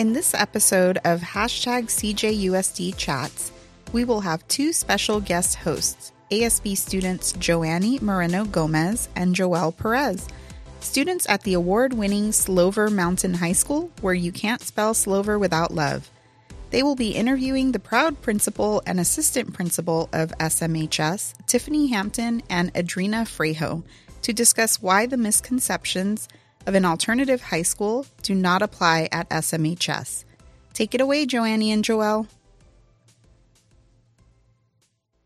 In this episode of hashtag CJUSD Chats, we will have two special guest hosts, ASB students Joany Moreno Gomez and Joel Perez, students at the award winning Slover Mountain High School, where you can't spell Slover without love. They will be interviewing the proud principal and assistant principal of SMHS, Tiffany Hampton and Edrina Fraijo, to discuss why the misconceptions of an alternative high school do not apply at SMHS. Take it away, Joany and Joel.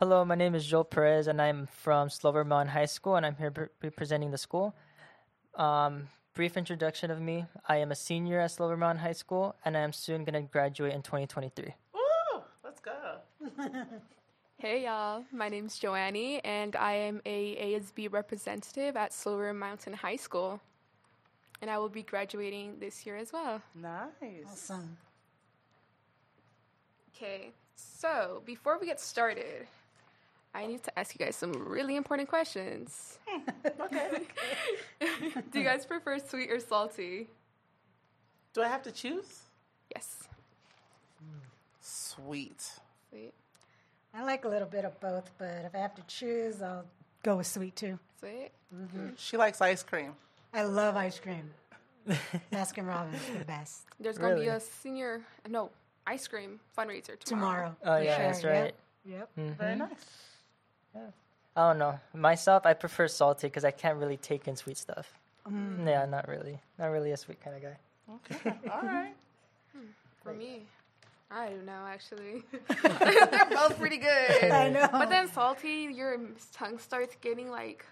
Hello, my name is Joel Perez, and I'm from Slover Mountain High School, and I'm here representing the school. Um, brief introduction of me I am a senior at Slover Mountain High School, and I am soon going to graduate in 2023. Woo! Let's go. Hey y'all, my name's Joany and I am a ASB representative at Slover Mountain High School. And I will be graduating this year as well. Nice. Awesome. Okay, so before we get started, I need to ask you guys some really important questions. Okay. Do you guys prefer sweet or salty? Do I have to choose? Yes. Sweet. Sweet. I like a little bit of both, but if I have to choose, I'll go with sweet too. Sweet. Mm-hmm. She likes ice cream. I love ice cream. Baskin Robbins, is the best. There's gonna be Really? a senior no ice cream fundraiser tomorrow. Tomorrow. Oh, yeah, sure. that's right. Yep. Mm. Very nice. I don't know. Myself, I prefer salty because I can't really take in sweet stuff. Yeah, not really. Not really a sweet kind of guy. Okay. All right. For me, I don't know actually. They're both pretty good. I know. But then salty, your tongue starts getting like, cr-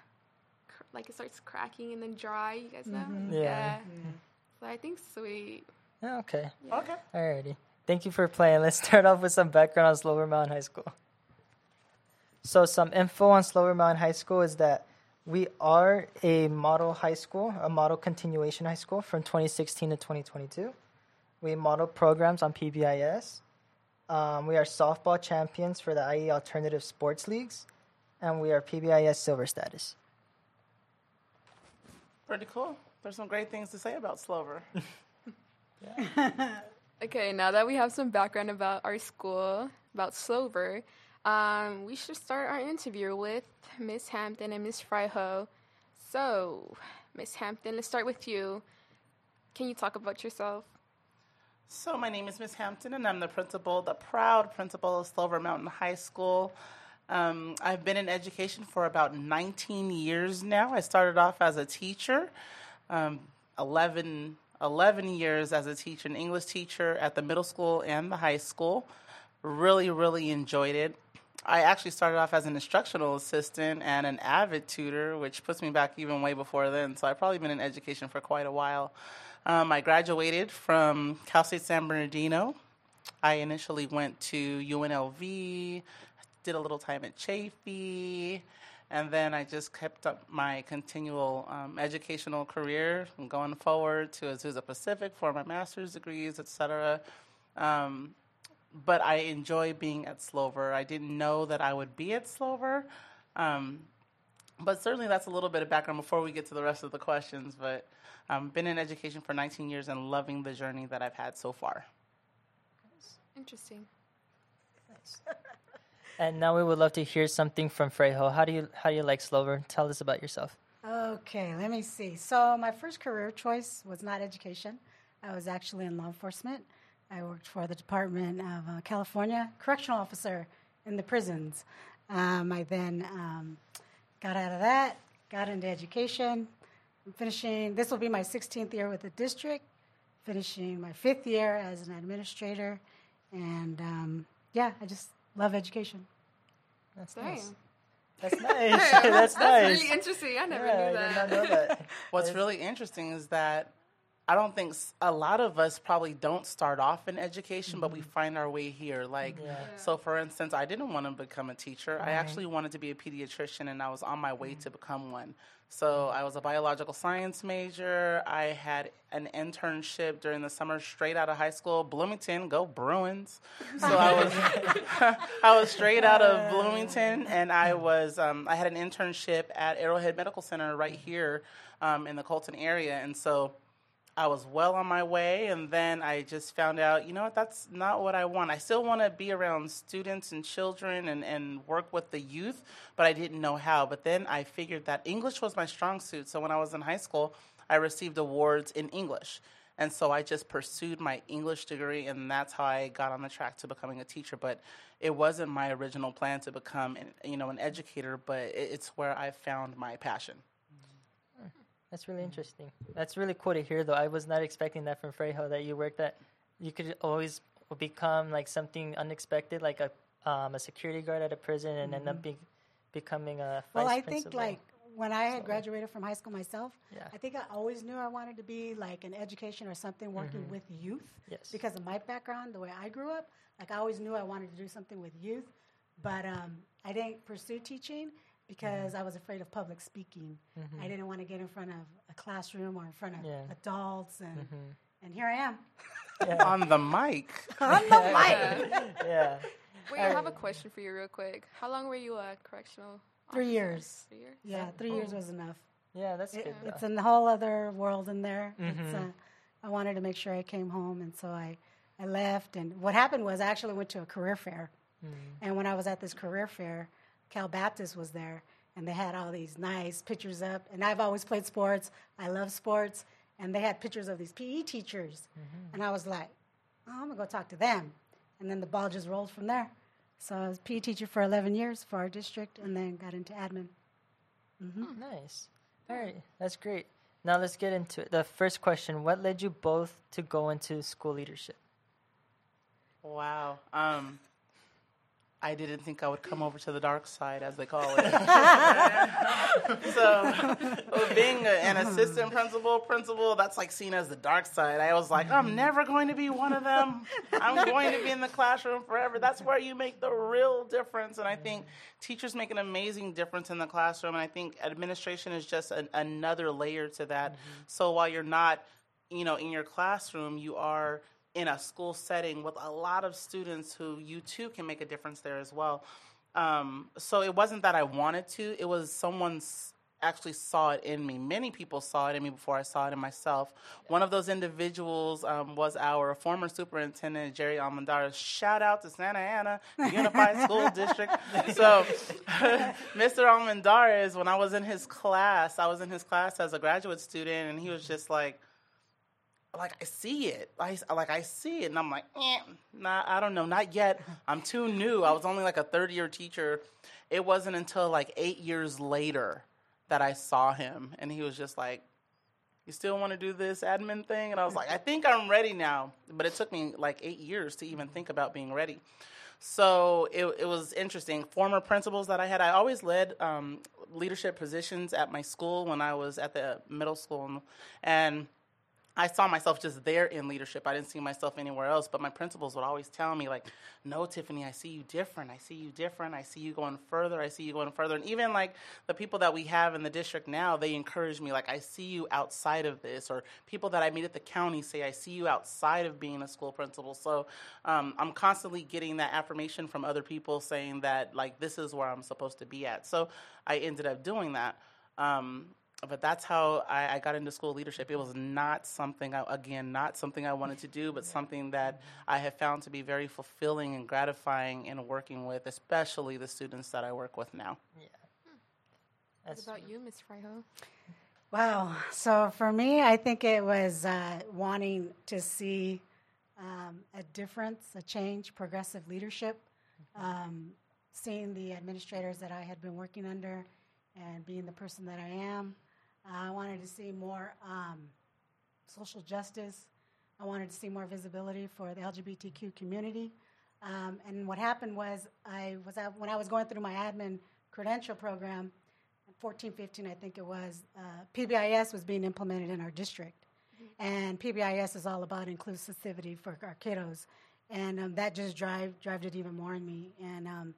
like it starts cracking and then dry. You guys know? Yeah. So I think sweet. Yeah, okay. Okay. Alrighty. Thank you for playing. Let's start off with some background on Slover Mountain High School. So, some info on Slover Mountain High School is that we are a model high school, a model continuation high school from 2016 to 2022. We model programs on PBIS. Um, we are softball champions for the IE Alternative Sports Leagues, and we are PBIS silver status. Pretty cool. There's some great things to say about Slover. Okay, now that we have some background about our school, about Slover, um, we should start our interview with Miss Hampton and Miss Fraijo. So, Miss Hampton, let's start with you. Can you talk about yourself? So my name is Miss Hampton, and I'm the principal, the proud principal of Slover Mountain High School. Um, I've been in education for about 19 years now. I started off as a teacher, um, 11, 11 years as a teacher, an English teacher at the middle school and the high school. Really, really enjoyed it. I actually started off as an instructional assistant and an avid tutor, which puts me back even way before then. So I've probably been in education for quite a while. Um, I graduated from Cal State San Bernardino. I initially went to UNLV, did a little time at Chaffey, and then I just kept up my continual um, educational career and going forward to Azusa Pacific for my master's degrees, etc. Um, but I enjoy being at Slover. I didn't know that I would be at Slover. Um, but certainly that's a little bit of background before we get to the rest of the questions. But I've been in education for 19 years and loving the journey that I've had so far. Interesting. And now we would love to hear something from Fraijo. How do you how do you like Slover? Tell us about yourself. Okay, let me see. So my first career choice was not education. I was actually in law enforcement. I worked for the Department of uh, California correctional officer in the prisons. Um, I then um, got out of that, got into education. I'm finishing. This will be my 16th year with the district. Finishing my fifth year as an administrator, and um, yeah, I just love education. That's Dang. nice. That's nice. That's nice. Really interesting. I never yeah, knew I did not know that. What's really interesting is that I don't think a lot of us probably don't start off in education, but we mm-hmm. find our way here. Like, Yeah. so for instance, I didn't want to become a teacher. I mm-hmm. actually wanted to be a pediatrician, and I was on my way to mm-hmm. become one. So I was a biological science major. I had an internship during the summer straight out of high school, Bloomington. Go Bruins! So I was I was straight out of Bloomington, and I uh. was um, I had an internship at Arrowhead Medical Center right here um, in the Colton area, and so I was well on my way, and then I just found out, you know what, that's not what I want. I still want to be around students and children and, and work with the youth, but I didn't know how. But then I figured that English was my strong suit. So when I was in high school, I received awards in English. And so I just pursued my English degree, and that's how I got on the track to becoming a teacher. But it wasn't my original plan to become, an, you know, an educator. But it's where I found my passion. That's really interesting. That's really cool to hear, though. I was not expecting that from Fraijo that you worked that you could always become like something unexpected, like a um, a security guard at a prison, and mm-hmm. end up mm-hmm. be, becoming a. well, I principal. think like when I had graduated from high school myself, yeah. I think I always knew I wanted to be like an education or something working mm-hmm. with youth. Yes. Because of my background, the way I grew up, like I always knew I wanted to do something with youth, but um, I didn't pursue teaching because mm-hmm. I was afraid of public speaking. Mm-hmm. I didn't want to get in front of a classroom or in front of yeah. adults, and mm-hmm. and here I am. Yeah. On the mic. On the mic. yeah. Wait, I have a question for you, real quick. How long were you at correctional? Three years. Three years. Yeah, three oh. years was enough. Yeah, that's it, good. Though. It's a whole other world in there. Mm-hmm. Uh, I wanted to make sure I came home, and so I, I left. And what happened was I actually went to a career fair, mm-hmm. and when I was at this career fair, Cal Baptist was there, and they had all these nice pictures up. And I've always played sports. I love sports, and they had pictures of these PE teachers. Mm-hmm. And I was like, oh, I'm gonna go talk to them. And then the ball just rolled from there. So I was PE teacher for 11 years for our district, and then got into admin. Mm-hmm. Oh, nice. All right, that's great. Now let's get into it. The first question: What led you both to go into school leadership? Wow. Um, I didn't think I would come over to the dark side, as they call it. so, being a, an assistant principal, principal, that's like seen as the dark side. I was like, I'm never going to be one of them. I'm going to be in the classroom forever. That's where you make the real difference. And I think teachers make an amazing difference in the classroom. And I think administration is just an, another layer to that. Mm-hmm. So while you're not, you know, in your classroom, you are in a school setting with a lot of students who you too can make a difference there as well. Um, so it wasn't that I wanted to, it was someone's actually saw it in me. Many people saw it in me before I saw it in myself. One of those individuals um, was our former superintendent, Jerry Almendarez. Shout out to Santa Ana Unified School District. So, Mr. Almendarez, when I was in his class, I was in his class as a graduate student, and he was just like, like I see it. I, like I see it, and I'm like, eh, nah, I don't know, not yet. I'm too new. I was only like a third year teacher. It wasn't until like eight years later that I saw him, and he was just like, "You still want to do this admin thing?" And I was like, "I think I'm ready now." But it took me like eight years to even think about being ready. So it, it was interesting. Former principals that I had, I always led um, leadership positions at my school when I was at the middle school, and I saw myself just there in leadership. I didn't see myself anywhere else. But my principals would always tell me, like, no, Tiffany, I see you different. I see you different. I see you going further. I see you going further. And even like the people that we have in the district now, they encourage me, like, I see you outside of this. Or people that I meet at the county say, I see you outside of being a school principal. So um, I'm constantly getting that affirmation from other people saying that, like, this is where I'm supposed to be at. So I ended up doing that. Um, but that's how I, I, got into school leadership. It was not something, I, again, not something I wanted to do, but something that I have found to be very fulfilling and gratifying in working with, especially the students that I work with now. Yeah. What about you, Ms. Fraijo? Wow. So for me, I think it was uh, wanting to see um, a difference, a change, progressive leadership, um, seeing the administrators that I had been working under and being the person that I am. I wanted to see more um, social justice. I wanted to see more visibility for the LGBTQ community. Um, and what happened was, I was out, when I was going through my admin credential program, 14, 15, I think it was, uh, PBIS was being implemented in our district. Mm-hmm. And PBIS is all about inclusivity for our kiddos. And um, that just drive, drove it even more in me. And um,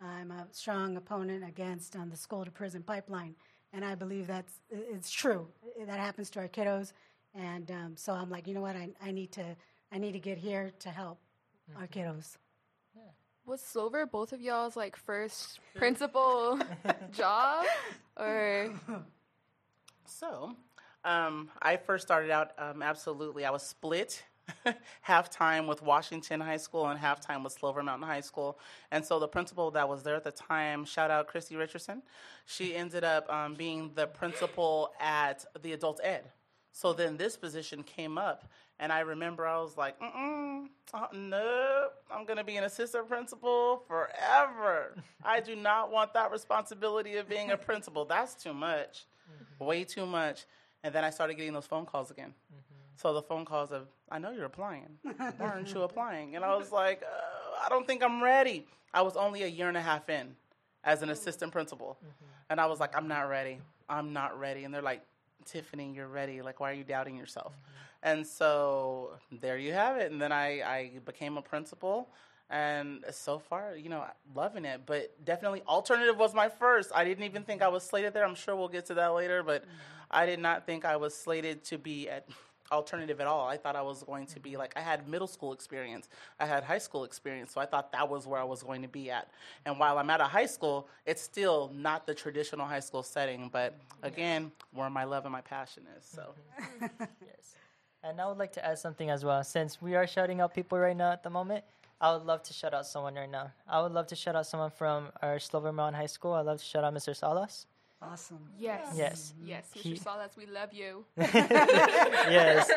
I'm a strong opponent against um, the school to prison pipeline and I believe that's it's true. That happens to our kiddos, and um, so I'm like, you know what? I, I need to I need to get here to help mm-hmm. our kiddos. Yeah. Was Slover both of y'all's like first principal job, or? So, Um, I first started out um, absolutely. I was split half time with Washington High School and half time with Slover Mountain High School. And so the principal that was there at the time, shout out Christy Richardson, she ended up um, being the principal at the adult ed. So then this position came up, and I remember I was like, mm uh, no, I'm going to be an assistant principal forever. I do not want that responsibility of being a principal. That's too much, mm-hmm. way too much. And then I started getting those phone calls again. Mm-hmm. So the phone calls of, I know you're applying. Why aren't you applying? And I was like, uh, I don't think I'm ready. I was only a year and a half in as an assistant principal. Mm-hmm. And I was like, I'm not ready. I'm not ready. And they're like, Tiffany, you're ready. Like, why are you doubting yourself? Mm-hmm. And so there you have it. And then I, I became a principal. And so far, you know, loving it. But definitely, alternative was my first. I didn't even think I was slated there. I'm sure we'll get to that later. But mm-hmm. I did not think I was slated to be at alternative at all. I thought I was going to be like I had middle school experience, I had high school experience, so I thought that was where I was going to be at. And while I'm at a high school, it's still not the traditional high school setting, but again, where my love and my passion is. So mm-hmm. yes. And I would like to add something as well. Since we are shouting out people right now at the moment, I would love to shout out someone right now. I would love to shout out someone from our Slover Mountain High School. I'd love to shout out Mr. Salas. Awesome. Yes. Yes. Yes, Mr. He, Salas, we love you. yes.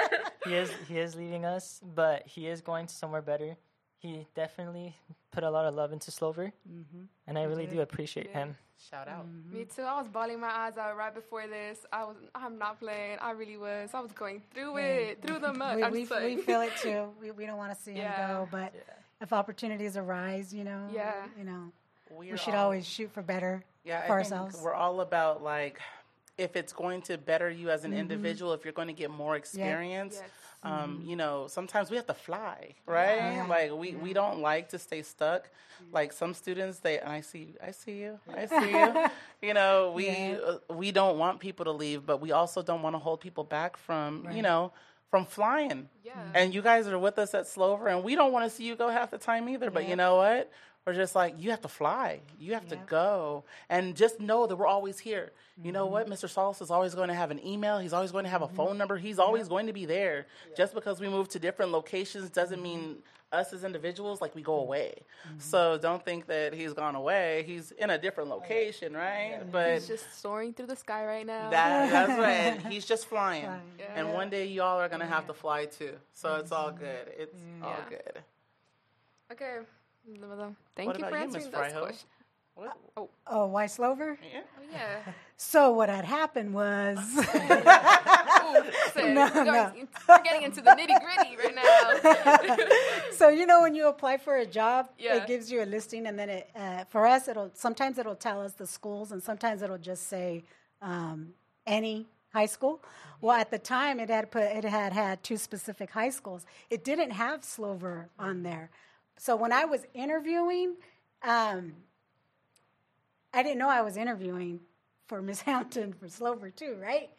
He is he is leaving us, but he is going to somewhere better. He definitely put a lot of love into Slover, mm-hmm. and I really do appreciate yeah. him. Shout out. Mm-hmm. Me too. I was bawling my eyes out right before this. I was. I'm not playing. I really was. I was going through it, through the mud. We, we, we, feel it too. We, we don't want to see yeah. him go, but yeah. if opportunities arise, you know, yeah, you know, we, we should always shoot for better yeah, for I ourselves. we're all about like if it's going to better you as an mm-hmm. individual, if you're going to get more experience. Yes. Um, mm-hmm. You know, sometimes we have to fly, right? Yeah. Like we, we don't like to stay stuck. Like some students, they and I see, I see you, I see you. you know, we yeah. uh, we don't want people to leave, but we also don't want to hold people back from, right. you know, from flying. Yeah. And you guys are with us at Slover, and we don't want to see you go half the time either. But you know what? We're just like, you have to fly. You have yeah. to go. And just know that we're always here. Mm-hmm. You know what? Mr. Mm-hmm. Salas is always going to have an email. He's always going to have a mm-hmm. phone number. He's always going to be there. Yeah. Just because we move to different locations doesn't mean mm-hmm. us as individuals, like we go away. Mm-hmm. So don't think that he's gone away. He's in a different location, right? Yeah. But he's just soaring through the sky right now. That, that's right. he's just flying. flying. And one day y'all are going to have to fly too. So it's all good. It's all good. Okay. Thank what you for answering you, those questions. What? Oh. oh, why Slover? Yeah. Oh, yeah. So what had happened was. Ooh, no, we're, no. we're getting into the nitty gritty right now. so you know when you apply for a job, yeah. it gives you a listing, and then it uh, for us it'll sometimes it'll tell us the schools, and sometimes it'll just say um, any high school. Well, at the time it had put it had had two specific high schools. It didn't have Slover on there. So when I was interviewing, um, I didn't know I was interviewing for Miss Hampton for Slover too, right?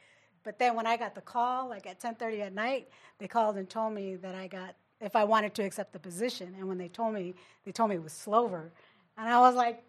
But then when I got the call, like at 10:30 at night, they called and told me that I got if I wanted to accept the position. And when they told me, they told me it was Slover, and I was like,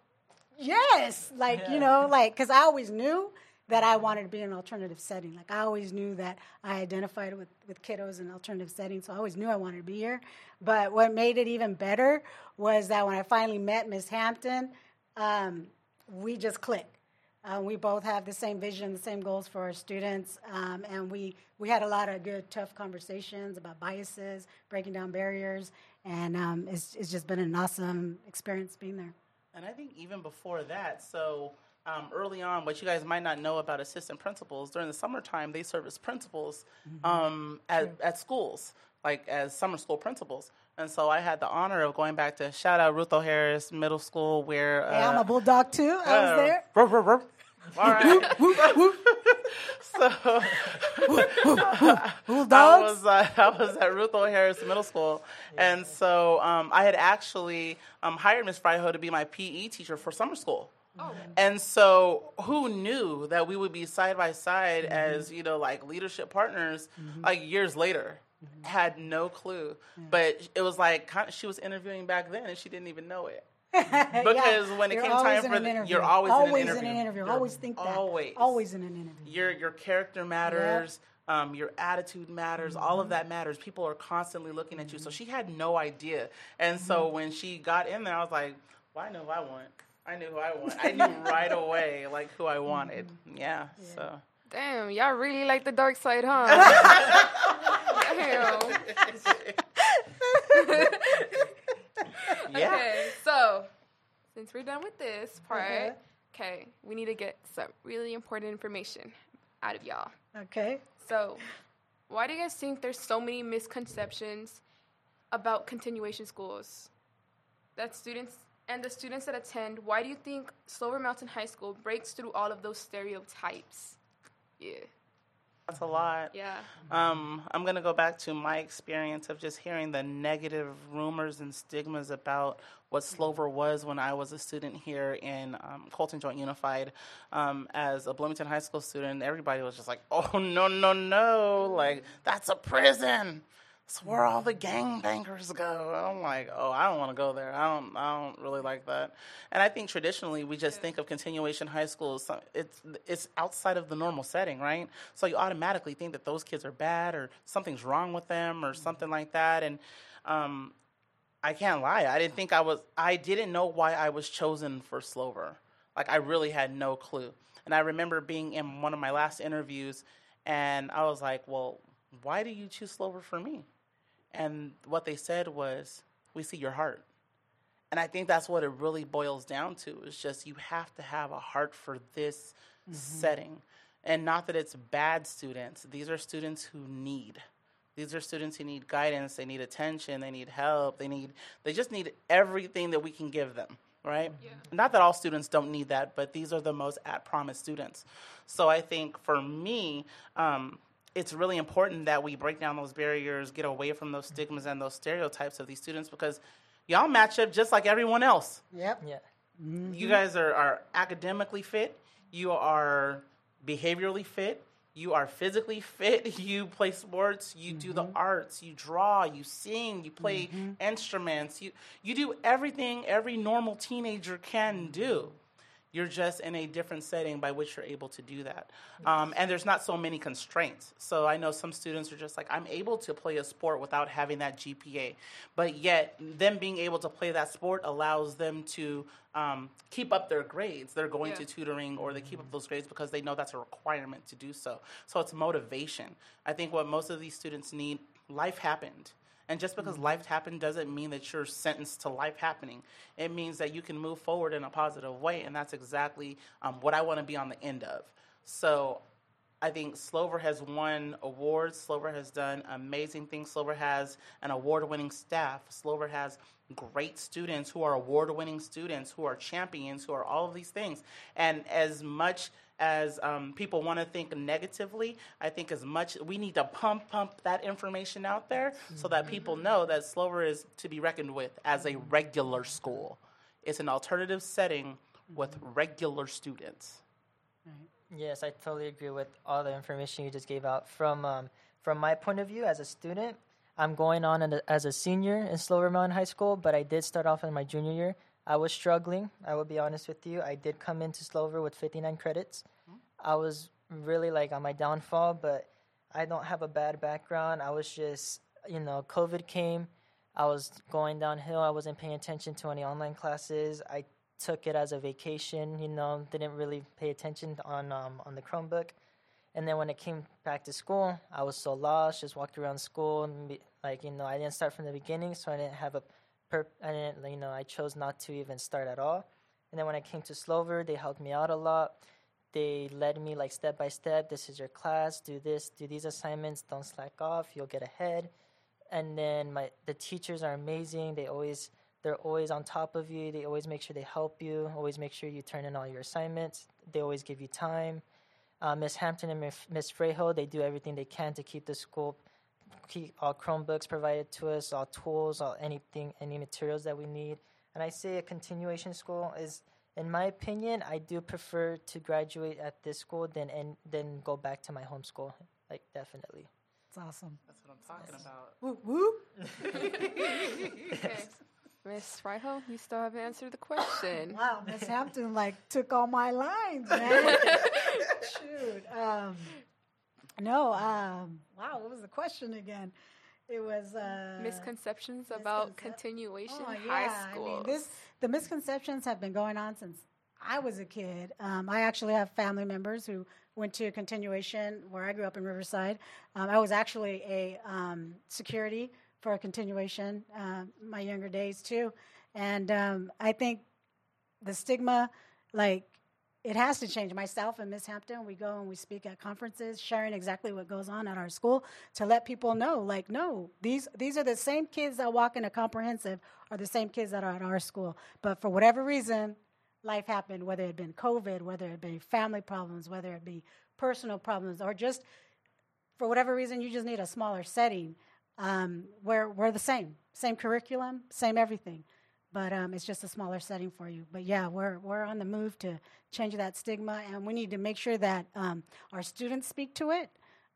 yes, like yeah. you know, like because I always knew that I wanted to be in an alternative setting. Like I always knew that I identified with, with kiddos in alternative settings, so I always knew I wanted to be here. But what made it even better was that when I finally met Miss Hampton, um, we just clicked. Uh, we both have the same vision, the same goals for our students, um, and we, we had a lot of good, tough conversations about biases, breaking down barriers, and um, it's, it's just been an awesome experience being there. And I think even before that, so um, early on, what you guys might not know about assistant principals, during the summertime, they serve as principals mm-hmm. um, at, at schools, like as summer school principals. And so I had the honor of going back to shout out Ruth O. Harris Middle School, where uh, I'm a bulldog too. I was uh, there. Ruh, ruh, ruh. All right. so I was uh, I was at Ruth O. Harris Middle School, and so um, I had actually um, hired Miss Fraijo to be my PE teacher for summer school. Oh. And so, who knew that we would be side by side mm-hmm. as you know, like leadership partners, mm-hmm. like years later? Mm-hmm. Had no clue, but it was like she was interviewing back then, and she didn't even know it. Because when it You're came time for the, interview. you're always, always in an interview. interview. You're always think that. Always. Always in an interview. Your your character matters. Um, your attitude matters. All Mm-hmm. of that matters. People are constantly looking at you. So she had no idea. And so Mm-hmm. when she got in there, I was like, well, I know who I want. I knew who I wanted. I knew right away like who I wanted. Mm-hmm. Yeah. So Damn, y'all really like the dark side, huh? Damn. yeah. Okay, so since we're done with this part, Okay. okay, we need to get some really important information out of y'all. Okay. So, why do you guys think there's so many misconceptions about continuation schools? That students and the students that attend, why do you think Slover Mountain High School breaks through all of those stereotypes? Yeah. That's a lot. Yeah. Um, I'm going to go back to my experience of just hearing the negative rumors and stigmas about what Slover was when I was a student here in um, Colton Joint Unified. Um, as a Bloomington High School student, everybody was just like, oh, no, no, no. Like, that's a prison. It's where all the gangbangers go. I'm like, oh, I don't want to go there. I don't, I don't really like that. And I think traditionally we just think of continuation high school. as some- It's it's outside of the normal setting, right? So you automatically think that those kids are bad or something's wrong with them or something like that. And um, I can't lie. I didn't think I was. I didn't know why I was chosen for Slover. Like I really had no clue. And I remember being in one of my last interviews, and I was like, "Well, why do you choose Slover for me?" And what they said was, "We see your heart." And I think that's what it really boils down to. Is just you have to have a heart for this setting, and not that it's bad students. These are students who need. These are students who need guidance. They need attention. They need help. They need. They just need everything that we can give them. Right. Yeah. Not that all students don't need that, but these are the most at promise students. So I think for me, um, it's really important that we break down those barriers, get away from those stigmas and those stereotypes of these students because y'all match up just like everyone else. Yep. Yeah. You mm-hmm. guys are, are academically fit, you are behaviorally fit, you are physically fit, you play sports, you do the mm-hmm. arts, you draw, you sing, you play mm-hmm. instruments, you you do everything every normal teenager can do. You're just in a different setting by which you're able to do that. Um, and there's not so many constraints. So I know some students are just like, I'm able to play a sport without having that GPA. But yet, them being able to play that sport allows them to um, keep up their grades. They're going Yeah. to tutoring or they keep up those grades because they know that's a requirement to do so. So it's motivation. I think what most of these students need, life happened. And just because life happened doesn't mean that you're sentenced to life happening. It means that you can move forward in a positive way, and that's exactly um, what I want to be on the end of. So I think Slover has won awards. Slover has done amazing things. Slover has an award winning staff. Slover has great students who are award winning students, who are champions, who are all of these things. And as much as um, people want to think negatively, I think as much we need to pump pump that information out there so that people know that Slover is to be reckoned with as a regular school. It's an alternative setting with regular students. Yes, I totally agree with all the information you just gave out. From um, from my point of view as a student, I'm going on as a senior in Slover Mountain High School, but I did start off in my junior year. I was struggling. I will be honest with you. I did come into Slover with 59 credits. I was really like on my downfall, but I don't have a bad background. I was just, you know, COVID came. I was going downhill. I wasn't paying attention to any online classes. I took it as a vacation, you know, didn't really pay attention on um, on the Chromebook. And then when it came back to school, I was so lost, just walked around school and be, like, you know, I didn't start from the beginning, so I didn't have a perp I didn't, you know, I chose not to even start at all. And then when I came to Slover, they helped me out a lot. They led me like step by step. This is your class. Do this. Do these assignments. Don't slack off. You'll get ahead. And then my the teachers are amazing. They always they're always on top of you. They always make sure they help you. Always make sure you turn in all your assignments. They always give you time. Uh, Miss Hampton and Miss- Miss Fraijo, they do everything they can to keep the school, keep all Chromebooks provided to us, all tools, all anything, any materials that we need. And I say a continuation school is, in my opinion, I do prefer to graduate at this school than and then go back to my home school. Like definitely. It's awesome. That's what I'm talking about. Whoop whoop. Miss Fraijo, you still haven't answered the question. Wow, Miss Hampton like took all my lines, man. Shoot. Um, no. Um, wow, what was the question again? It was uh, Misconceptions about continuation Oh, high yeah. school. I mean, this the misconceptions have been going on since I was a kid. Um, I actually have family members who went to continuation where I grew up in Riverside. Um, I was actually a um, security for a continuation uh, my younger days too, and um, I think the stigma, like it has to change. Myself and Miss Hampton, we go and we speak at conferences, sharing exactly what goes on at our school to let people know, like, no, these these are the same kids that walk in a comprehensive are the same kids that are at our school. But for whatever reason, life happened, whether it had been COVID, whether it had been family problems, whether it be personal problems, or just for whatever reason you just need a smaller setting. Um, we're we're the same, same curriculum, same everything but um, it's just a smaller setting for you. But yeah, we're we're on the move to change that stigma, and we need to make sure that um, our students speak to it,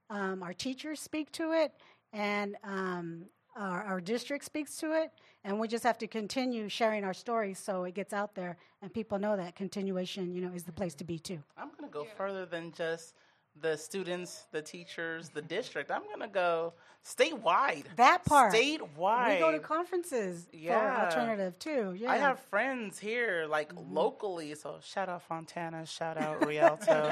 um, our teachers speak to it, and um, our, our district speaks to it, and we just have to continue sharing our stories so it gets out there and people know that continuation, you know, is the place to be too. I'm going to go further than just the students, the teachers, the district. I'm going to go statewide. That part. Statewide. We go to conferences Yeah. for alternative too. Yeah, I have friends here, like locally. So shout out Fontana, shout out Rialto. no,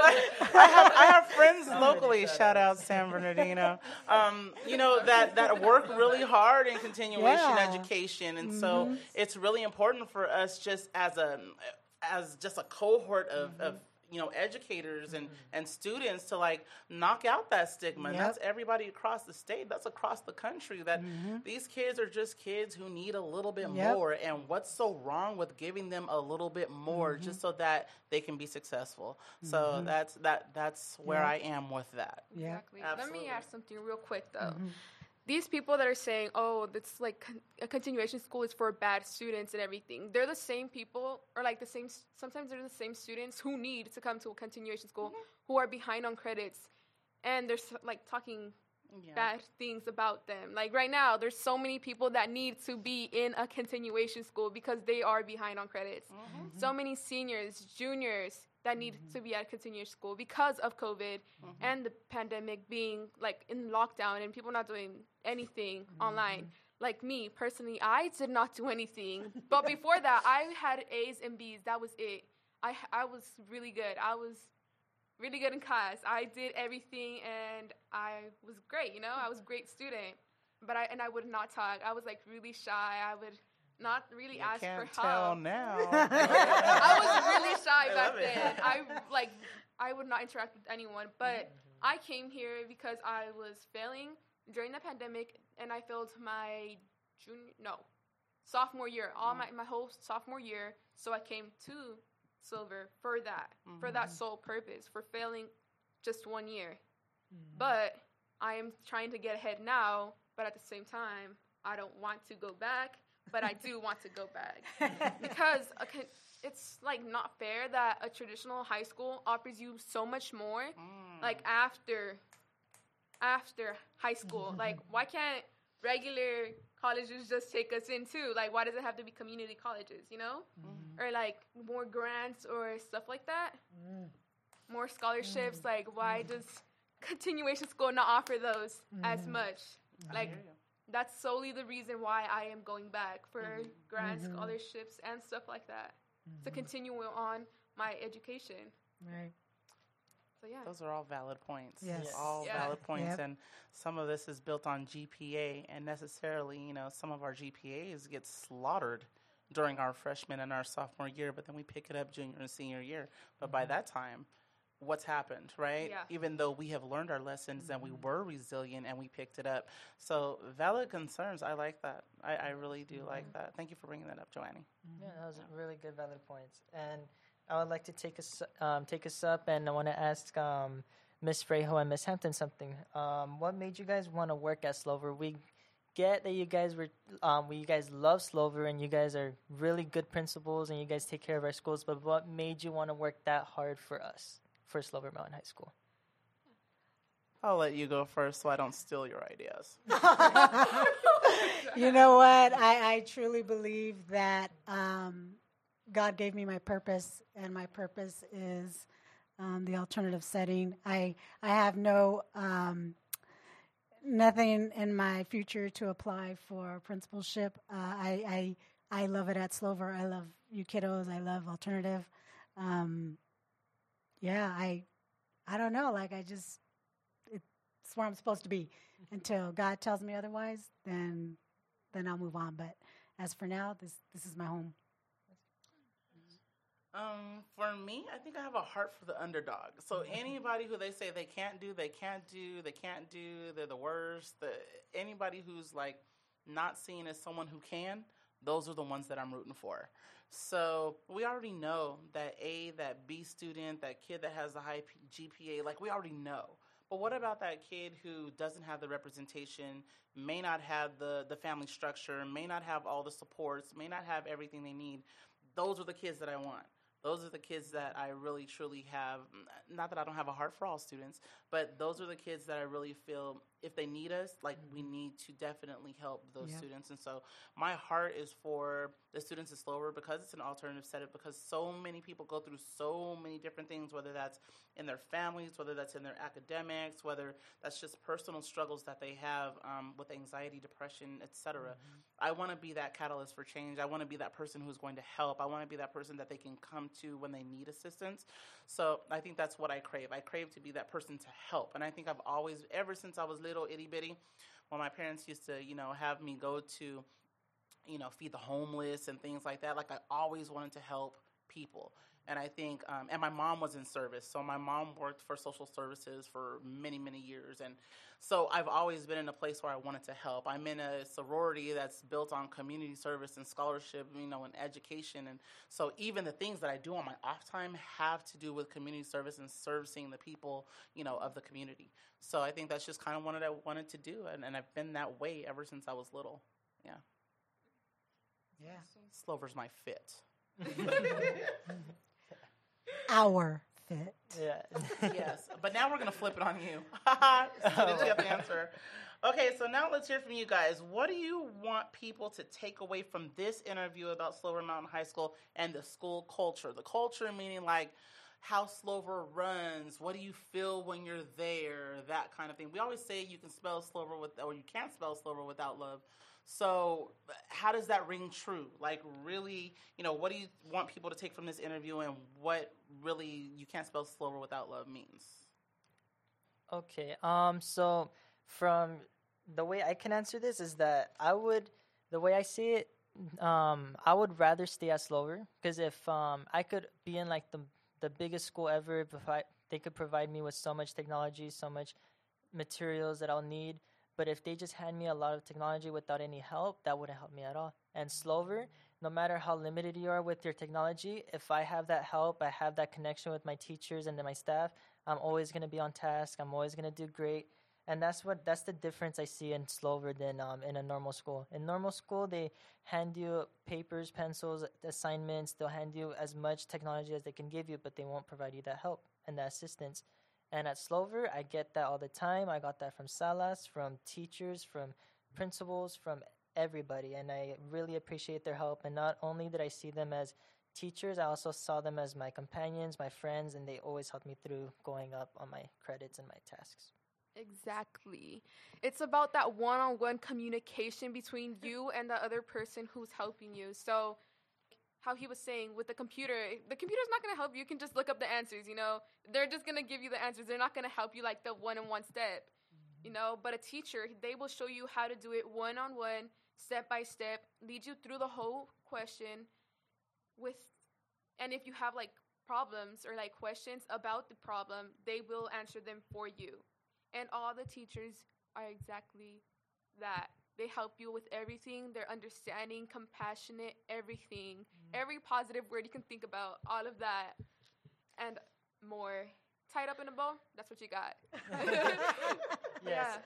I have I have friends locally. Shout out San Bernardino. Um, you know that that work really hard in continuation Yeah. education, and so it's really important for us just as a as just a cohort of. of you know, educators and, mm-hmm. and students to like knock out that stigma. Yep. that's everybody across the state. That's across the country. That mm-hmm. these kids are just kids who need a little bit Yep. more. And what's so wrong with giving them a little bit more mm-hmm. just so that they can be successful? So that's that that's where I am with that. yeah. Exactly. Let me ask something real quick though. These people that are saying, "Oh, that's like con- a continuation school is for bad students and everything," they're the same people, or like the same. Sometimes they're the same students who need to come to a continuation school, mm-hmm. who are behind on credits, and they're like talking Yeah. bad things about them. Like right now, there's so many people that need to be in a continuation school because they are behind on credits. Mm-hmm. So many seniors, juniors that need mm-hmm. to be at continuation school because of COVID mm-hmm. and the pandemic being like in lockdown and people not doing anything online. Like me personally, I did not do anything. but before that, I had A's and B's. That was it. I I was really good. I was really good in class. I did everything and I was great, you know? I was a great student. But I and I would not talk. I was like really shy. I would not really ask Can't for tell help. now. I was really shy I back then. I like I would not interact with anyone, but I came here because I was failing during the pandemic and I failed my junior no, sophomore year, all mm. my my whole sophomore year, so I came to Slover for that, for that mm-hmm. sole purpose, for failing just one year. Mm-hmm. But I am trying to get ahead now, but at the same time, I don't want to go back, but I do want to go back. Because a con- it's like not fair that a traditional high school offers you so much more mm. like after after high school. Like why can't regular colleges just take us in too? Like why does it have to be community colleges you know mm-hmm. Or like more grants or stuff like that mm. more scholarships mm. like why mm. does continuation school not offer those as much like that's solely the reason why I am going back for mm-hmm. grant mm-hmm. scholarships and stuff like that to mm-hmm. continue on my education. Right. So yeah, Those are all valid points. Yes. All Yeah. valid points. Yep. And some of this is built on GPA, and necessarily, you know, some of our GPAs get slaughtered during our freshman and our sophomore year, but then we pick it up junior and senior year. But by that time, what's happened, right? Yeah. Even though we have learned our lessons and we were resilient and we picked it up. So, valid concerns. I like that. I, I really do like that. Thank you for bringing that up, Joanne. Yeah, that was really good, valid points. And I would like to take us um, take us up, and I want to ask um, Miss Fraijo and Miss Hampton something. Um, what made you guys want to work at Slover? We get that you guys were, um, you guys love Slover, and you guys are really good principals, and you guys take care of our schools. But what made you want to work that hard for us, for Slover Mountain High School? I'll let you go first so I don't steal your ideas. you know what? I, I truly believe that um, God gave me my purpose, and my purpose is um, the alternative setting. I I have no um, nothing in my future to apply for principalship. Uh, I, I I love it at Slover. I love you kiddos. I love alternative. Um, yeah, I I don't know. Like I just it's where I'm supposed to be until God tells me otherwise. Then then I'll move on. But as for now, this this is my home. Um, for me, I think I have a heart for the underdog. So anybody who they say they can't do, they can't do, they can't do, they're the worst. The anybody who's like not seen as someone who can, those are the ones that I'm rooting for. So we already know that A, that B student, that kid that has a high GPA, like we already know. But what about that kid who doesn't have the representation, may not have the, the family structure, may not have all the supports, may not have everything they need? Those are the kids that I want those are the kids that I really truly have. Not that I don't have a heart for all students, but those are the kids that I really feel if they need us, like mm-hmm. we need to definitely help those yep. students. And so my heart is for the students at Slover because it's an alternative setup, because so many people go through so many different things, whether that's in their families, whether that's in their academics, whether that's just personal struggles that they have um, with anxiety, depression, etc. Mm-hmm. I want to be that catalyst for change. I want to be that person who's going to help. I want to be that person that they can come to when they need assistance. So I think that's what I crave. I crave to be that person to help. And I think I've always, ever since I was little itty bitty, when my parents used to, you know, have me go to, you know, feed the homeless and things like that, like I always wanted to help people. And I think, um, and my mom was in service. So my mom worked for social services for many, many years. And so I've always been in a place where I wanted to help. I'm in a sorority that's built on community service and scholarship, you know, and education. And so even the things that I do on my off time have to do with community service and servicing the people, you know, of the community. So I think that's just kind of what I wanted to do. And, and I've been that way ever since I was little. Yeah. Yeah. Slover's my fit. our fit. Yeah. yes, but now we're gonna flip it on you. so Did you have the answer? Okay, so now let's hear from you guys. What do you want people to take away from this interview about Slover Mountain High School and the school culture? The culture meaning like how Slover runs. What do you feel when you're there? That kind of thing. We always say you can spell Slover with, or you can't spell Slover without love. So, how does that ring true? Like, really, you know, what do you want people to take from this interview, and what really you can't spell Slover without love means? Okay. Um. So, from the way I can answer this is that I would, the way I see it, um, I would rather stay at Slover because if um I could be in like the the biggest school ever, if I, they could provide me with so much technology, so much materials that I'll need but if they just hand me a lot of technology without any help, that wouldn't help me at all. And Slover, no matter how limited you are with your technology, if I have that help, I have that connection with my teachers and my staff, I'm always going to be on task. I'm always going to do great. And that's what that's the difference I see in Slover than um, in a normal school. In normal school, they hand you papers, pencils, assignments. They'll hand you as much technology as they can give you, but they won't provide you that help and that assistance. And at Slover, I get that all the time. I got that from Salas, from teachers, from principals, from everybody. And I really appreciate their help. And not only did I see them as teachers, I also saw them as my companions, my friends, and they always helped me through going up on my credits and my tasks. Exactly. It's about that one on one communication between you and the other person who's helping you. So how he was saying with the computer, the computer's not going to help you. You can just look up the answers, you know. They're just going to give you the answers. They're not going to help you like the one on one step, you know. But a teacher, they will show you how to do it one on one, step by step, lead you through the whole question with and if you have like problems or like questions about the problem, they will answer them for you. And all the teachers are exactly that. They help you with everything. They're understanding, compassionate, everything. Mm. Every positive word you can think about, all of that, and more. Tied up in a bow, that's what you got. yes. Yeah.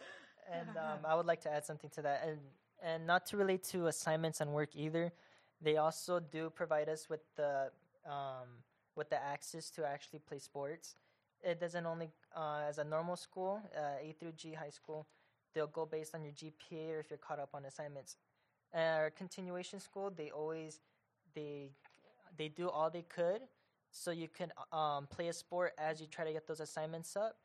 And um, I would like to add something to that. And, and not to relate to assignments and work either, they also do provide us with the, um, with the access to actually play sports. It doesn't only, uh, as a normal school, uh, A through G high school, they'll go based on your GPA or if you're caught up on assignments. our continuation school, they always they they do all they could so you can um, play a sport as you try to get those assignments up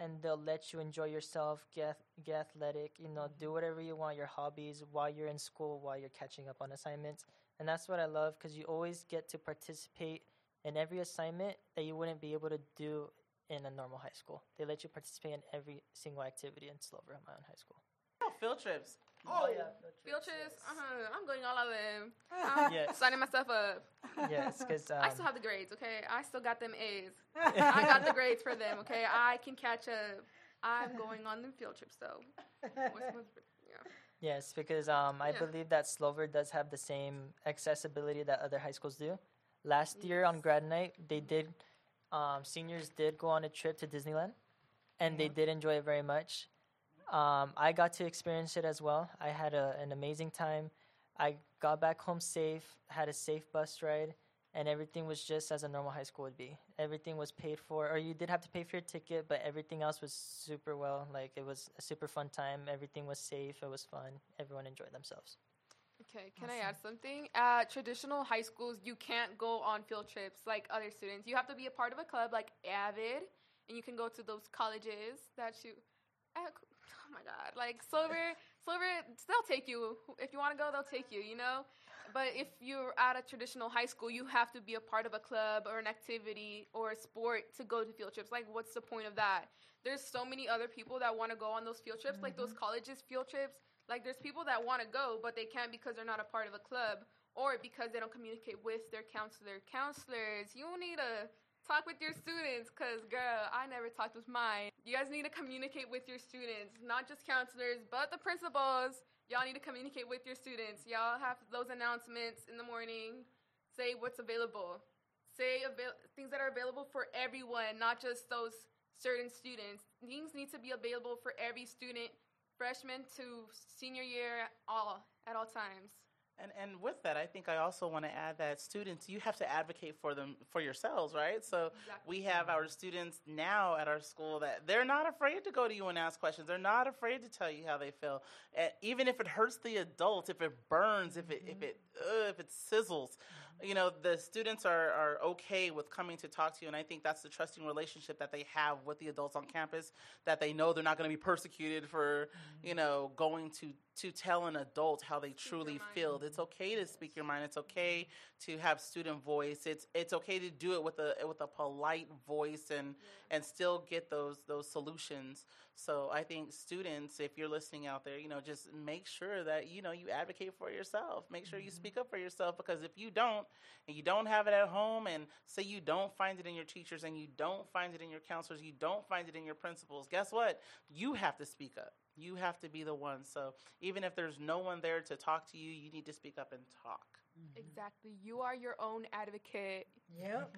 and they'll let you enjoy yourself get get athletic you know do mm-hmm. whatever you want your hobbies while you're in school while you're catching up on assignments. And that's what i love because you always get to participate in every assignment that you wouldn't be able to do in a normal high school. They let you participate in every single activity in slover mountain high school. Oh, field trips. Oh yeah Field trips, uh-huh, I'm going all of them. I'm Yes. signing myself up. yes because um, I still have the grades, okay? I still got them A's. I got the grades for them, okay? I can catch up. I'm going on the field trips, though. What's- what's- yeah. Yes, because um, I Yeah. believe that Slover does have the same accessibility that other high schools do. Last year on grad night, they did, um, seniors did go on a trip to Disneyland, and they did enjoy it very much. Um, I got to experience it as well. I had a, an amazing time. I got back home safe, had a safe bus ride, and everything was just as a normal high school would be. Everything was paid for, or you did have to pay for your ticket, but everything else was super well. Like it was a super fun time. Everything was safe. It was fun. Everyone enjoyed themselves. Okay, can I add something? At traditional high schools, you can't go on field trips like other students. You have to be a part of a club like Avid, and you can go to those colleges that you. uh, Oh my God! Like Slover, Slover, they'll take you if you want to go. They'll take you. You know, but if you're at a traditional high school, you have to be a part of a club or an activity or a sport to go to field trips. Like, what's the point of that? There's so many other people that want to go on those field trips, like those mm-hmm. colleges field trips. Like, there's people that want to go, but they can't because they're not a part of a club or because they don't communicate with their counselor. Counselors, you need to talk with your students because, girl, I never talked with mine. You guys need to communicate with your students, not just counselors, but the principals. Y'all need to communicate with your students. Y'all have those announcements in the morning. Say what's available. Say avail- things that are available for everyone, not just those certain students. Things need to be available for every student, freshman to senior year, all at all times. And and with that, I think I also want to add that students, you have to advocate for them for yourselves, right? So we have our students now at our school that they're not afraid to go to you and ask questions. They're not afraid to tell you how they feel, uh, even if it hurts the adult, if it burns, if it if it uh, if it sizzles. You know, the students are are okay with coming to talk to you, and I think that's the trusting relationship that they have with the adults on campus. That they know they're not going to be persecuted for, you know, going to to tell an adult how they truly feel. It's okay to speak your mind. It's okay to have student voice. It's it's okay to do it with a with a polite voice and and still get those those solutions. So I think students, if you're listening out there, you know, just make sure that you know you advocate for yourself. Make sure you speak up for yourself because if you don't and you don't have it at home and say you don't find it in your teachers and you don't find it in your counselors, you don't find it in your principals, guess what? You have to speak up. You have to be the one. So even if there's no one there to talk to you, you need to speak up and talk. Mm-hmm. Exactly. You are your own advocate. Yep.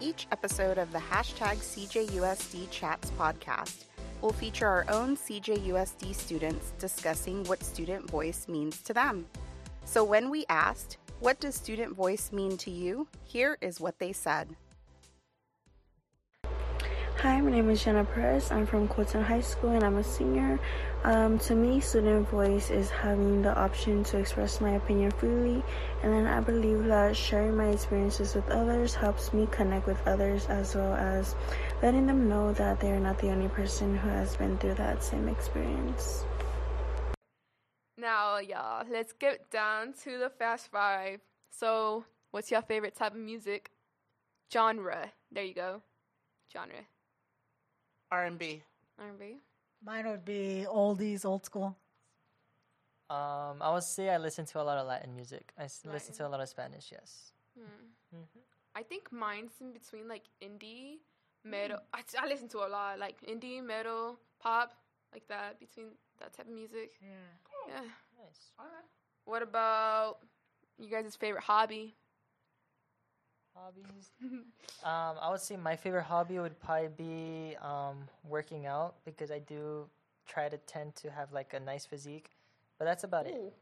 Each episode of the hashtag CJUSD Chats podcast will feature our own CJUSD students discussing what student voice means to them. So when we asked, What does student voice mean to you? Here is what they said. Hi, my name is Jenna Perez. I'm from Colton High School and I'm a senior. Um, to me, student voice is having the option to express my opinion freely, and then I believe that sharing my experiences with others helps me connect with others as well as letting them know that they are not the only person who has been through that same experience. Now, y'all, let's get down to the fast five. So, what's your favorite type of music? Genre. There you go. Genre. R&B. R&B. Mine would be oldies, old school. Um, I would say I listen to a lot of Latin music. I s- listen to a lot of Spanish. Yes. I think mine's in between like indie, metal. I, I listen to a lot like indie, metal, pop, like that. Between that type of music. Yeah. Yeah. Nice. What about you guys' favorite hobby? Hobbies. um, I would say my favorite hobby would probably be um, working out because I do try to tend to have like a nice physique, but that's about it.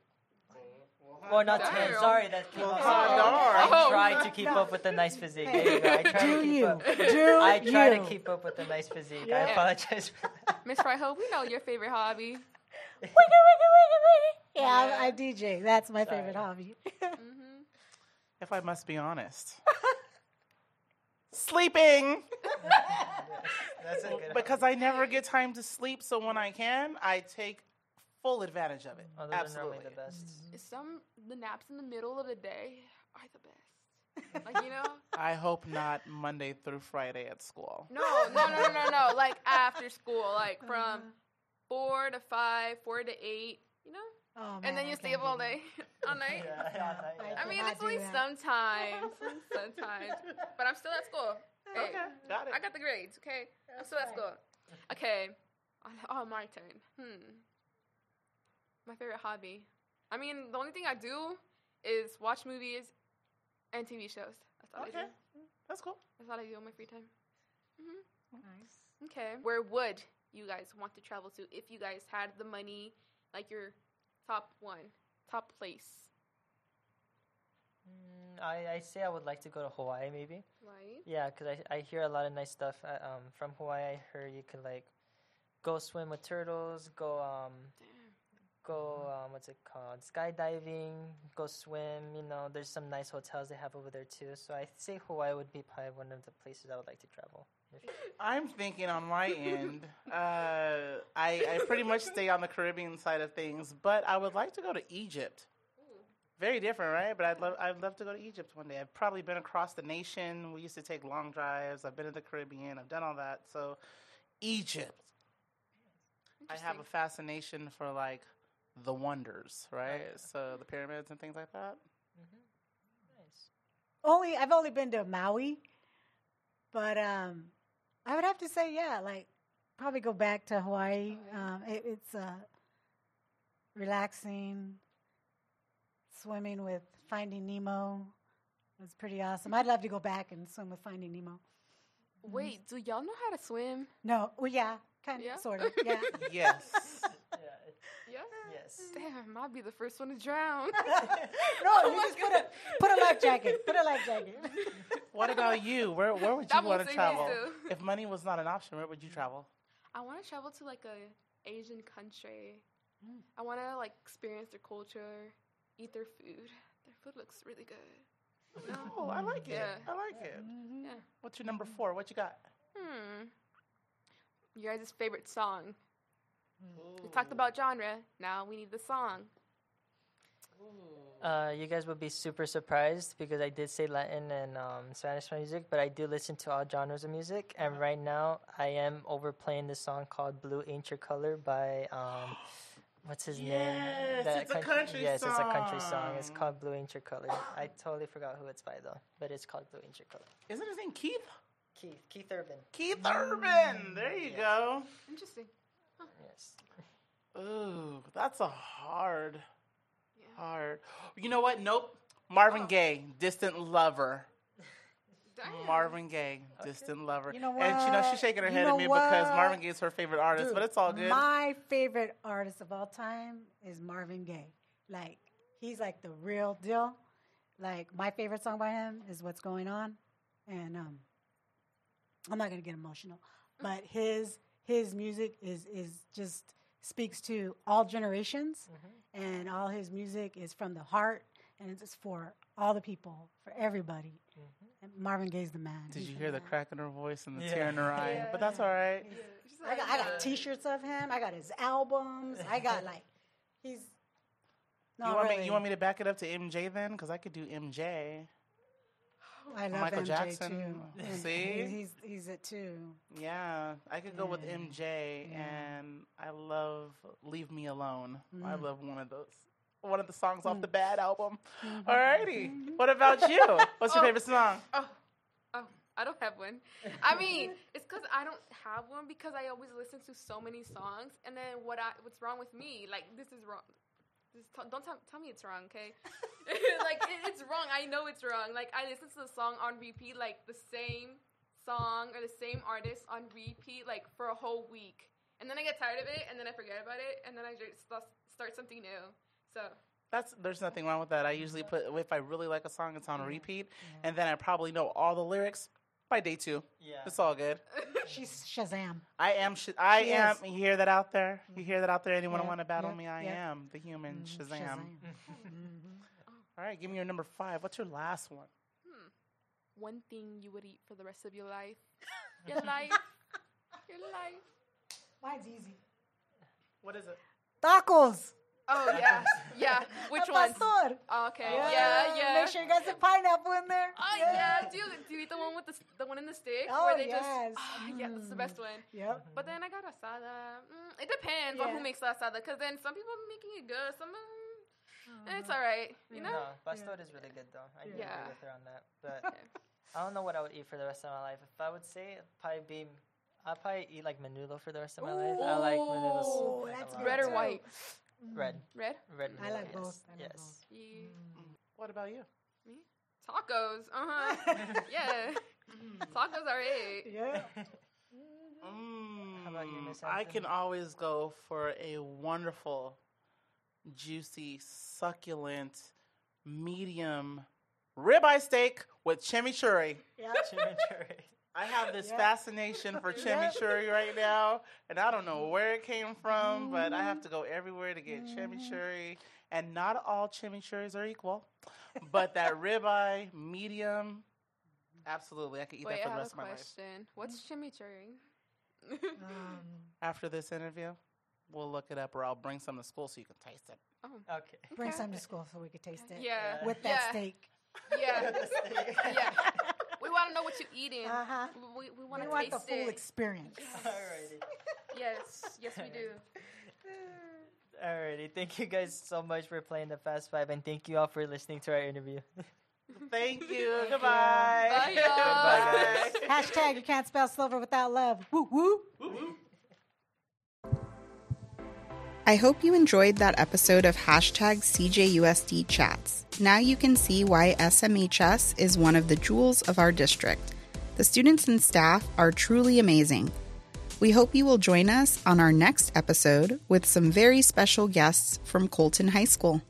Well, not tend. Damn. Sorry, that came off. darn. I try to keep up with a nice physique. There you go. I try to Do keep you? up. Do I try you? to keep up with a nice physique. Yeah. I apologize for that. Miss Fraijo, we know your favorite hobby. wiggy, wiggy, wiggy, wiggy. Yeah, I, I DJ. That's my Sorry. favorite hobby. If I must be honest, sleeping That's a good because I never get time to sleep. So when I can, I take full advantage of it. Oh, Absolutely. the best. Some the naps in the middle of the day are the best. Like you know, I hope not Monday through Friday at school. no, no, no, no, no. Like after school, like from four to five, four to eight. You know, Oh, man, and then I you stay can't up all do that. day, all night. Yeah, I mean, cannot it's only that. sometimes, sometimes, but I'm still at school. Hey, Okay, got it. I got the grades. Okay, I'm still at school. Okay, oh my turn. Hmm, my favorite hobby. I mean, the only thing I do is watch movies and TV shows. That's all I Okay, do. that's cool. That's all I do on my free time. Nice. Okay, where would you guys want to travel to if you guys had the money, like your top one, top place? Mm, I, I say I would like to go to Hawaii maybe. Right. Yeah, because I, I hear a lot of nice stuff uh, um, from Hawaii. I heard you could like go swim with turtles, go um go um what's it called skydiving, go swim. You know, there's some nice hotels they have over there too. So I say Hawaii would be probably one of the places I would like to travel. I'm thinking on my end, uh, I, I pretty much stay on the Caribbean side of things, but I would like to go to Egypt. Very different, right? But I'd love I'd love to go to Egypt one day. I've probably been across the nation. We used to take long drives. I've been in the Caribbean. I've done all that. So, Egypt. I have a fascination for like the wonders, right? So the pyramids and things like that. Nice. Only I've only been to Maui, but um, I would have to say, yeah, like probably go back to Hawaii. Um, it, it's uh, relaxing. Swimming with Finding Nemo was pretty awesome. I'd love to go back and swim with Finding Nemo. Wait, do y'all know how to swim? No, well, yeah, kind of, Yeah? sort of, yeah. Yes. Yeah. It, Yeah. yes. Damn, I'll be the first one to drown. no, you just put a put a life jacket. Put a life jacket. what about you? Where where would you That want to travel? If money was not an option, where would you travel? I want to travel to like a Asian country. I want to like experience their culture, eat their food. Their food looks really good. No. Oh, I like it. Yeah. I like it. Yeah. What's your number four? What you got? Hmm. Your guys' favorite song. We talked about genre. Now we need the song. Uh, you guys would be super surprised because I did say Latin and um, Spanish music, but I do listen to all genres of music. And right now, I am overplaying this song called "Blue Ain't Your Color" by um, what's his name? Yes, That it's a country Yes, it's a country song. It's called "Blue Ain't Your Color." I totally forgot who it's by though, but it's called "Blue Ain't Your Color." Isn't his name Keith? Keith Keith Urban. Keith Urban. There you go. Interesting. Yes. Ooh, that's a hard, Yeah. hard. You know what? Nope. Marvin Oh. Gaye, Distant Lover. Damn. Marvin Gaye, Distant Lover. You know what? And you know she's shaking her You head at know me because? Marvin Gaye is her favorite artist, Dude, but it's all good. My favorite artist of all time is Marvin Gaye. Like he's like the real deal. Like my favorite song by him is "What's Going On," and um, I'm not gonna get emotional, but his his music is is just speaks to all generations, Mm-hmm. and all his music is from the heart, and it's for all the people, for everybody. And Marvin Gaye's the man. Mm-hmm. Did He's you hear the man. crack in her voice and the Yeah. tear in her eye? But that's all right. She's I got, I got T-shirts of him. I got his albums. I got like, he's. No, you want really. me? You want me to back it up to MJ then? Because I could do MJ. I love Michael MJ Jackson. too. See? he's, he's he's it too. Yeah, I could go with MJ, Yeah. and I love "Leave Me Alone." I Mm. love one of those, one of the songs off the Mm-hmm. Bad album. Alrighty, what about you? What's your Oh. favorite song? Oh, oh, I don't have one. I mean, it's because I don't have one because I always listen to so many songs, and then what I what's wrong with me? Like this is wrong. Just t- don't tell, tell me it's wrong, okay? like it, it's wrong. I know it's wrong. Like I listen to the song on repeat, like the same song or the same artist on repeat, like for a whole week, and then I get tired of it, and then I forget about it, and then I just start something new. So That's there's nothing wrong with that. I usually put if I really like a song, it's on repeat, and then I probably know all the lyrics. By day two. Yeah. It's all good. She's Shazam. I am. Sh- I She am. is. You hear that out there? You mm-hmm. hear that out there? Anyone Yeah, want to battle yeah, me? I yeah. am the human mm, Shazam. Shazam. All right, give me your number five. What's your last one? Hmm. One thing you would eat for the rest of your life. Your life. Your life. Mine's easy. What is it? Tacos. Oh yeah, yeah. Which Al one? pastor. Oh, okay. Yeah, yeah. Make sure you got some pineapple in there. Oh yeah. Do you do you eat the one with the the one in the stick Oh, where they yes. just ah, yeah that's the best one. Yep. But then I got asada. Mm, it depends on who makes the asada because then some people are making it good. Some mm, it's all right. You know. No, pastor is really good though. I do Yeah. agree with her on that. But I don't know what I would eat for the rest of my life. If I would say, it'd probably be, I'd probably eat like menudo for the rest of my life. I like menudo Ooh, that's a good. Red or too. white? Mm-hmm. Red. Red. Red. I like yes. both. I like yes. Yeah. Mm-hmm. Mm. What about you? Me? Tacos. Uh huh. yeah. Mm. Tacos are it. Yeah. Mm-hmm. Mm, How about you, Miss I can always go for a wonderful, juicy, succulent, medium ribeye steak with chimichurri. Yeah. Chimichurri. I have this Yeah. fascination for chimichurri right now, and I don't know mm. where it came from, but I have mm-hmm. to go everywhere to get mm-hmm. chimichurri. And not all chimichurris are equal, but that ribeye medium, absolutely, I could eat Wait, that for I the rest a of my life. question. What's chimichurri? Um, After this interview, we'll look it up, or I'll bring some to school so you can taste it. Oh. Okay. bring Okay. some to school so we could taste it. Yeah. With that yeah. steak. Yeah. yeah. We want to know what you're eating. Uh-huh. We, we want We to want taste the full it. experience. Alrighty. yes. Yes, we do. Alrighty. Thank you guys so much for playing the Fast Five, and thank you all for listening to our interview. Thank you. Goodbye. Bye, y'all. Goodbye. Hashtag you can't spell Slover without love. Woo woo. Woo woo. I hope you enjoyed that episode of hashtag CJUSD Chats. Now you can see why SMHS is one of the jewels of our district. The students and staff are truly amazing. We hope you will join us on our next episode with some very special guests from Colton High School.